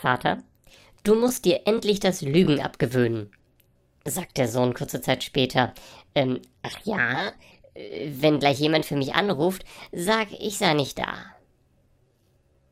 Vater, du musst dir endlich das Lügen abgewöhnen, sagt der Sohn kurze Zeit später. Ähm, ach ja, äh, wenn gleich jemand für mich anruft, sag, ich sei nicht da.